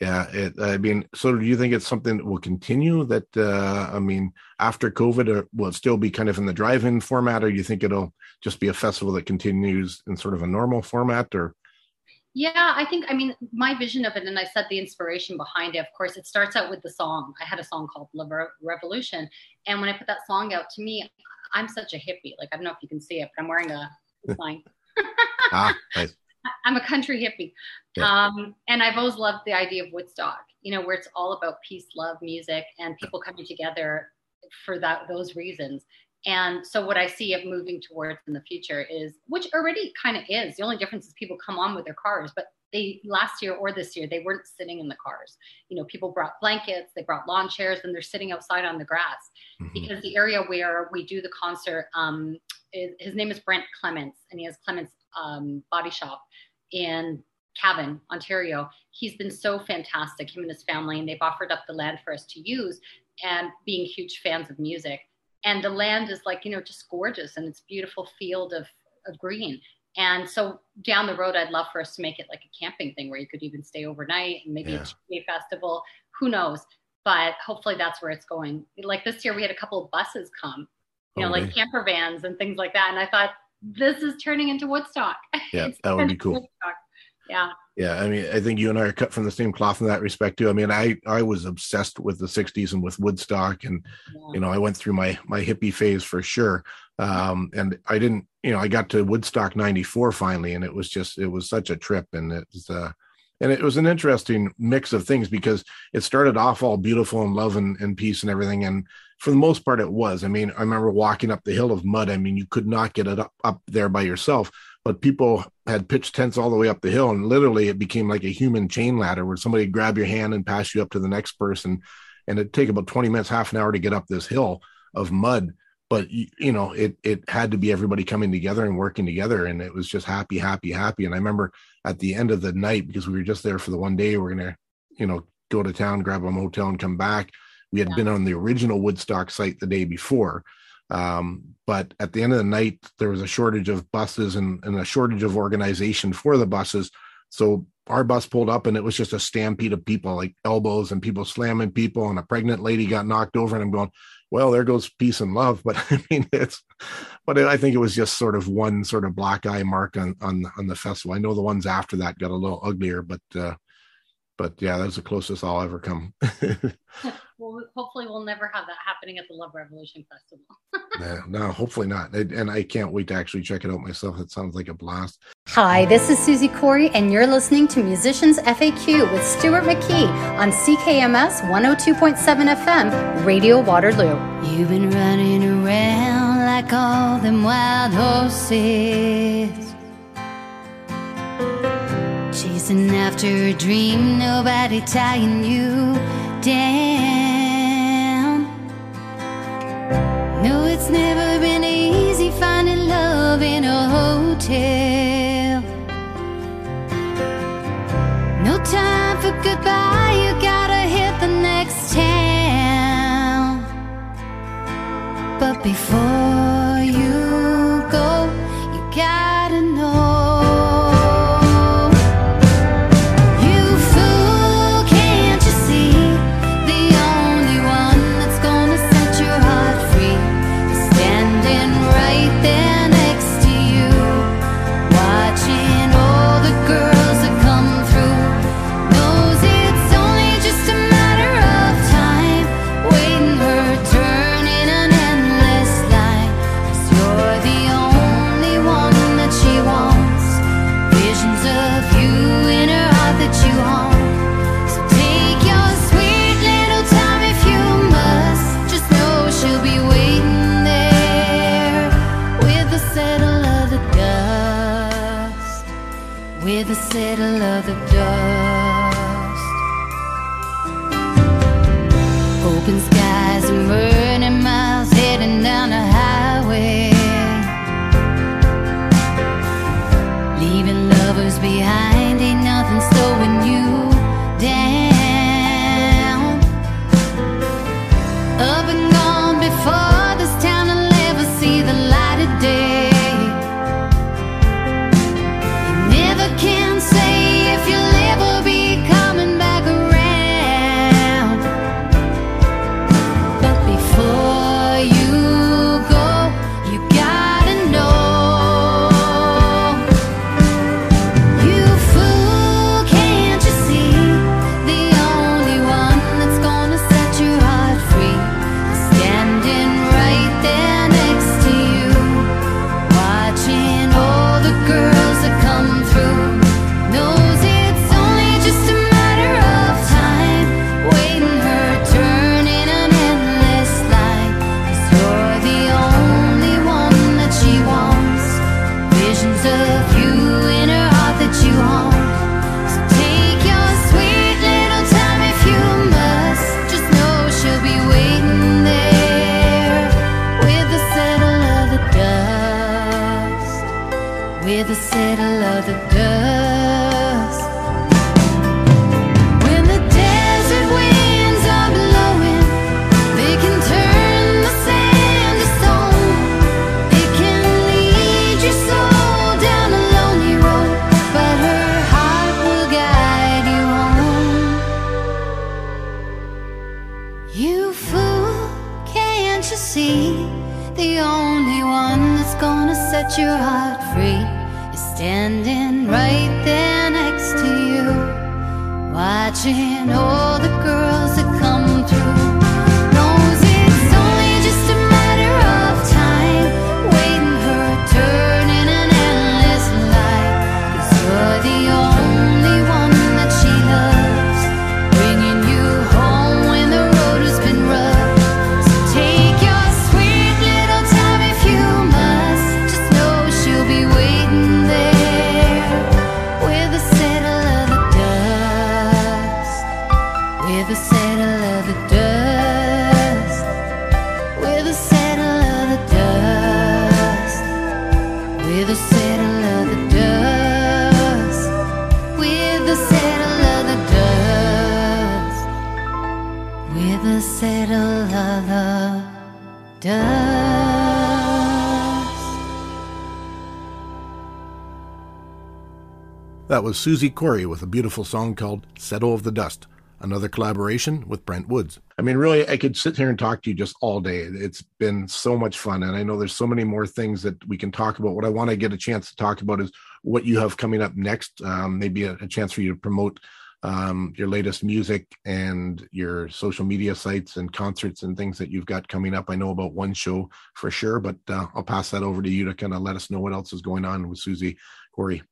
S4: Yeah, it, I mean, so do you think it's something that will continue? That uh, I mean, after COVID, or will it still be kind of in the drive-in format, or do you think it'll just be a festival that continues in sort of a normal format, or?
S3: Yeah, I think I mean my vision of it, and I said the inspiration behind it. Of course, it starts out with the song. I had a song called "Love Revolution," and when I put that song out, to me, I'm such a hippie. Like I don't know if you can see it, but I'm wearing a sign. ah, nice. I'm a country hippie. Yeah. Um, and I've always loved the idea of Woodstock, you know, where it's all about peace, love, music, and people coming together for that those reasons. And so what I see it moving towards in the future is, which already kind of is. The only difference is people come on with their cars, but they last year or this year they weren't sitting in the cars. You know, people brought blankets, they brought lawn chairs, and they're sitting outside on the grass mm-hmm. because the area where we do the concert, um, is, his name is Brent Clements, and he has Clements um, Body Shop in Cabin, Ontario. He's been so fantastic, him and his family, and they've offered up the land for us to use. And being huge fans of music, and the land is like you know just gorgeous, and it's beautiful field of of green. And so down the road, I'd love for us to make it like a camping thing where you could even stay overnight and maybe yeah. a festival. Who knows? But hopefully that's where it's going. Like this year, we had a couple of buses come, you know, like camper vans and things like that. And I thought this is turning into Woodstock.
S4: Yeah, that would be cool.
S3: Woodstock. Yeah.
S4: Yeah, I mean, I think you and I are cut from the same cloth in that respect too. I mean, I I was obsessed with the '60s and with Woodstock, and yeah. you know, I went through my my hippie phase for sure. Um, and I didn't, you know, I got to Woodstock '94 finally, and it was just it was such a trip, and it was uh, and it was an interesting mix of things because it started off all beautiful and love and, and peace and everything, and for the most part, it was. I mean, I remember walking up the hill of mud. I mean, you could not get it up, up there by yourself but people had pitched tents all the way up the hill and literally it became like a human chain ladder where somebody grab your hand and pass you up to the next person and it'd take about 20 minutes half an hour to get up this hill of mud but you, know it it had to be everybody coming together and working together and it was just happy happy happy. And i remember at the end of the night because we were just there for the one day we're gonna you know go to town grab a motel and come back. We had yeah. been on the original woodstock site the day before um, but at the end of the night there was a shortage of buses and, and a shortage of organization for the buses. So our bus pulled up and it was just a stampede of people like elbows and people slamming people and a pregnant lady got knocked over and i'm going well, there goes peace and love. But I mean, it's, but I think it was just sort of one sort of black eye mark on on on the festival. I know the ones after that got a little uglier, but uh, but yeah, that's the closest I'll ever come.
S3: well, hopefully, we'll never have that happening at the Love Revolution Festival.
S4: yeah, no, hopefully not. And I can't wait to actually check it out myself. It sounds like a blast.
S5: Hi, this is Susie Corey, and you're listening to Musicians FAQ with Stuart McKee on CKMS 102.7 FM, Radio Waterloo.
S1: You've been running around like all them wild horses chasing after a dream, nobody tying you down. No, it's never been easy finding love in a hotel. No time for goodbye, you gotta hit the next town. But before opposite of the
S4: dark. Susie Corey with a beautiful song called Settle of the Dust, another collaboration with Brent Woods. I mean, really, I could sit here and talk to you just all day. It's been so much fun. And I know there's so many more things that we can talk about. What I want to get a chance to talk about is what you have coming up next. Um, maybe a, a, chance for you to promote um, your latest music and your social media sites and concerts and things that you've got coming up. I know about one show for sure, but uh, I'll pass that over to you to kind of let us know what else is going on with Susie Corey.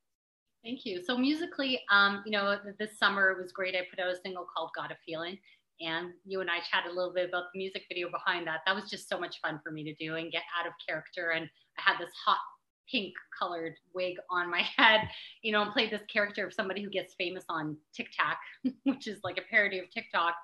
S3: Thank you. So musically, um, you know, this summer was great. I put out a single called "Got a Feeling," and you and I chatted a little bit about the music video behind that. That was just so much fun for me to do and get out of character. And I had this hot pink colored wig on my head, you know, and played this character of somebody who gets famous on TikTok, which is like a parody of TikTok.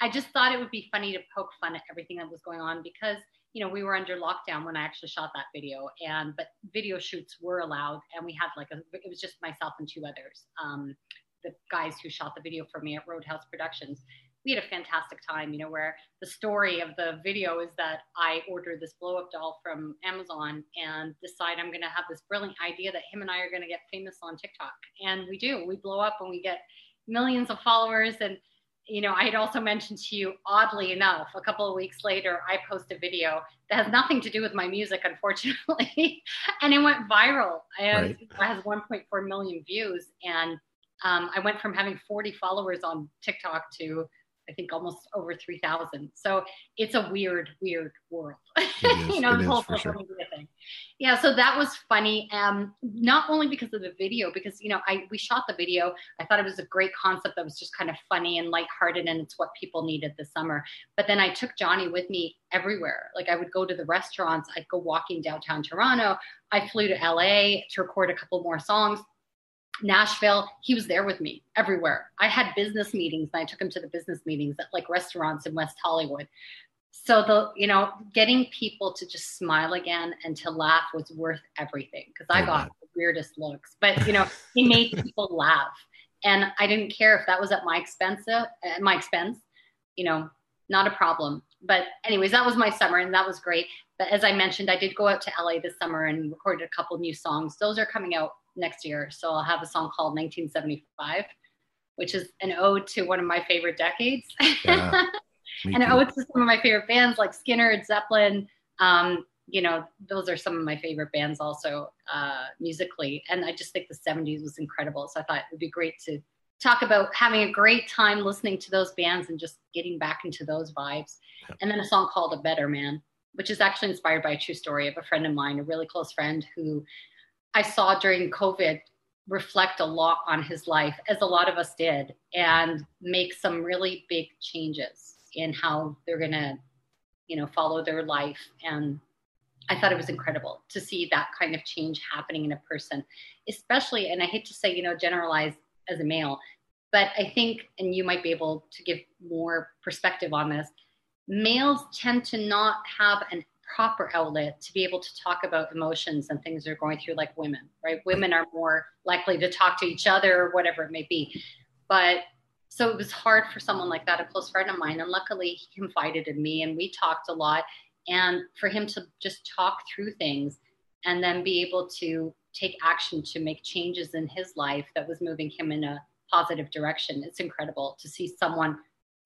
S3: I just thought it would be funny to poke fun at everything that was going on because you know, we were under lockdown when I actually shot that video, and but video shoots were allowed, and we had like a, it was just myself and two others, um, the guys who shot the video for me at Roadhouse Productions. We had a fantastic time, you know, where the story of the video is that I ordered this blow up doll from Amazon and decide I'm going to have this brilliant idea that him and I are going to get famous on TikTok. And we do. We blow up and we get millions of followers and you know, I had also mentioned to you, oddly enough, a couple of weeks later, I post a video that has nothing to do with my music, unfortunately, and it went viral. Right. it has 1.4 million views, and um, I went from having 40 followers on TikTok to I think almost over 3,000. So it's a weird, weird world. you know, the whole social sure. media thing. Yeah, so that was funny. Um, not only because of the video, because you know, I we shot the video. I thought it was a great concept that was just kind of funny and lighthearted, and it's what people needed this summer. But then I took Johnny with me everywhere. Like I would go to the restaurants, I'd go walking downtown Toronto. I flew to LA to record a couple more songs Nashville, he was there with me everywhere. I had business meetings and I took him to the business meetings at like restaurants in West Hollywood. So the, you know, getting people to just smile again and to laugh was worth everything because I oh, got the weirdest looks, but you know, he made people laugh. And I didn't care if that was at my expense, at my expense, you know, not a problem. But anyways, that was my summer and that was great. But as I mentioned, I did go out to LA this summer and recorded a couple new songs. Those are coming out next year. So I'll have a song called 1975, which is an ode to one of my favorite decades. Yeah, and an ode to some of my favorite bands like Skynyrd, Zeppelin. Um, you know, those are some of my favorite bands also uh, musically. And I just think the 70s was incredible. So I thought it would be great to talk about having a great time listening to those bands and just getting back into those vibes. And then a song called A Better Man, which is actually inspired by a true story of a friend of mine, a really close friend who I saw during COVID reflect a lot on his life, as a lot of us did, and make some really big changes in how they're going to, you know, follow their life. And I thought it was incredible to see that kind of change happening in a person, especially, and I hate to say, you know, generalize as a male, but I think, and you might be able to give more perspective on this, males tend to not have an proper outlet to be able to talk about emotions and things they're going through like women right? Women are more likely to talk to each other or whatever it may be. But so it was hard for someone like that a close friend of mine and luckily he confided in me and we talked a lot. And for him to just talk through things and then be able to take action to make changes in his life that was moving him in a positive direction it's incredible to see someone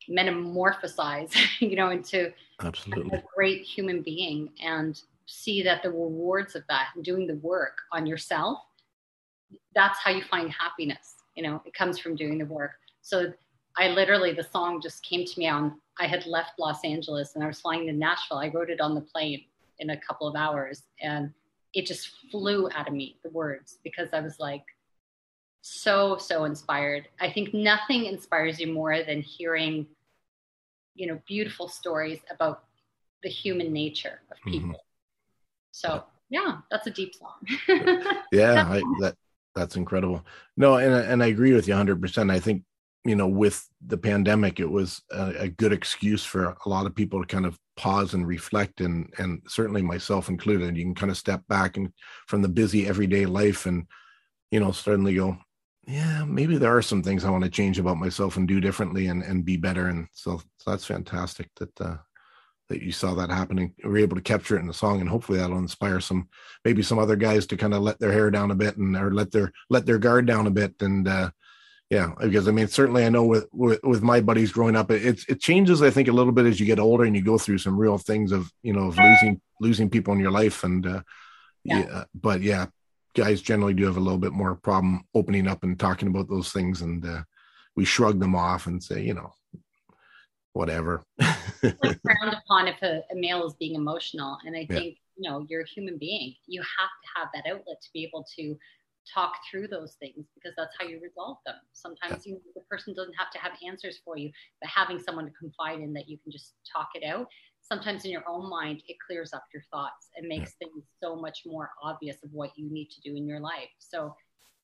S3: metamorphosize, you know, into
S4: absolutely
S3: a great human being and see that the rewards of that and doing the work on yourself, that's how you find happiness. You know, it comes from doing the work. So I literally, the song just came to me on, I had left Los Angeles and I was flying to Nashville. I wrote it on the plane in a couple of hours and it just flew out of me, the words, because I was like, so, so inspired. I think nothing inspires you more than hearing you know beautiful stories about the human nature of mm-hmm. people. Mm-hmm. So yeah, that's a deep song.
S4: yeah, I, that that's incredible. No, and and I agree with you 100. percent I think you know with the pandemic, it was a, a, good excuse for a lot of people to kind of pause and reflect, and and certainly myself included. You can kind of step back and from the busy everyday life, and you know suddenly go, yeah, maybe there are some things I want to change about myself and do differently and, and be better. And so, so that's fantastic that, uh, that you saw that happening. We were able to capture it in the song, and hopefully that'll inspire some maybe some other guys to kind of let their hair down a bit and or let their let their guard down a bit and uh yeah because i mean certainly i know with with, with my buddies growing up it, it changes i think a little bit as you get older and you go through some real things of you know of losing losing people in your life and uh yeah, yeah but yeah guys generally do have a little bit more problem opening up and talking about those things and uh we shrug them off and say you know whatever
S3: frowned upon if a, a, male is being emotional and i think yeah. you know you're a human being you have to have that outlet to be able to talk through those things because that's how you resolve them sometimes yeah. you know, the person doesn't have to have answers for you but having someone to confide in that you can just talk it out sometimes in your own mind it clears up your thoughts and makes yeah. things so much more obvious of what you need to do in your life. So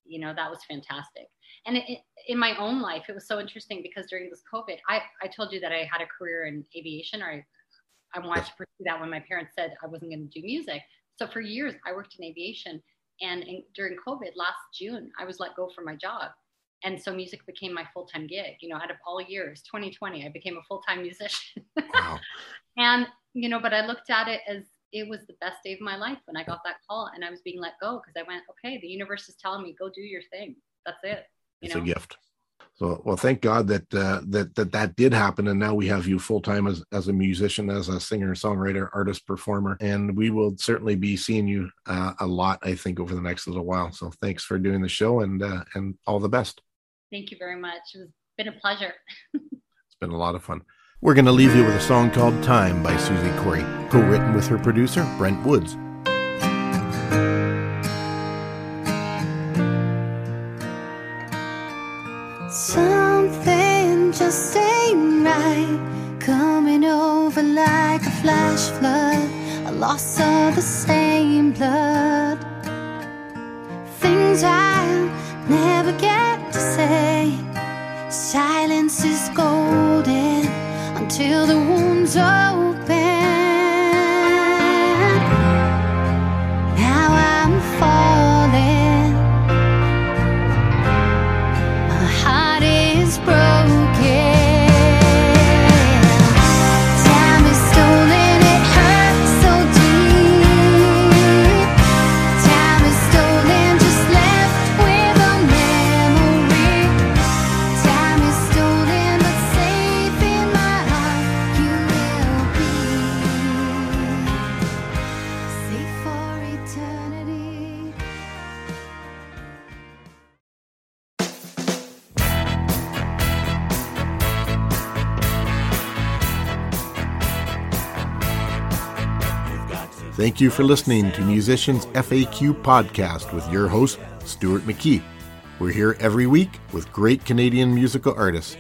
S3: you know that was fantastic. And it, it, in my own life it was so interesting because during this covid i i told you that i had a career in aviation. Or i i wanted to pursue that when my parents said i wasn't going to do music. So for years i worked in aviation. And in, during covid last june i was let go from my job and so music became my full-time gig you know out of all years 2020 i became a full-time musician wow. and you know but i looked at it as it was the best day of my life when I got that call and I was being let go because I went, okay, the universe is telling me go do your thing. That's it.
S4: You it's know? a gift. So, well, thank God that uh, that that that did happen, and now we have you full time as as a musician, as a singer, songwriter, artist, performer, and we will certainly be seeing you uh, a lot, I think, over the next little while. So, thanks for doing the show, and uh, and all the best.
S3: Thank you very much. It's been a pleasure.
S4: it's been a lot of fun. We're going to leave you with a song called Time by Susie Corey, co written with her producer, Brent Woods.
S1: Something just ain't right, coming over like a flash flood, a loss of the same blood. Things I'll never get to say, silence is golden until the wounds open.
S4: Thank you for listening to Musicians FAQ podcast with your host, Stuart McKee. We're here every week with great Canadian musical artists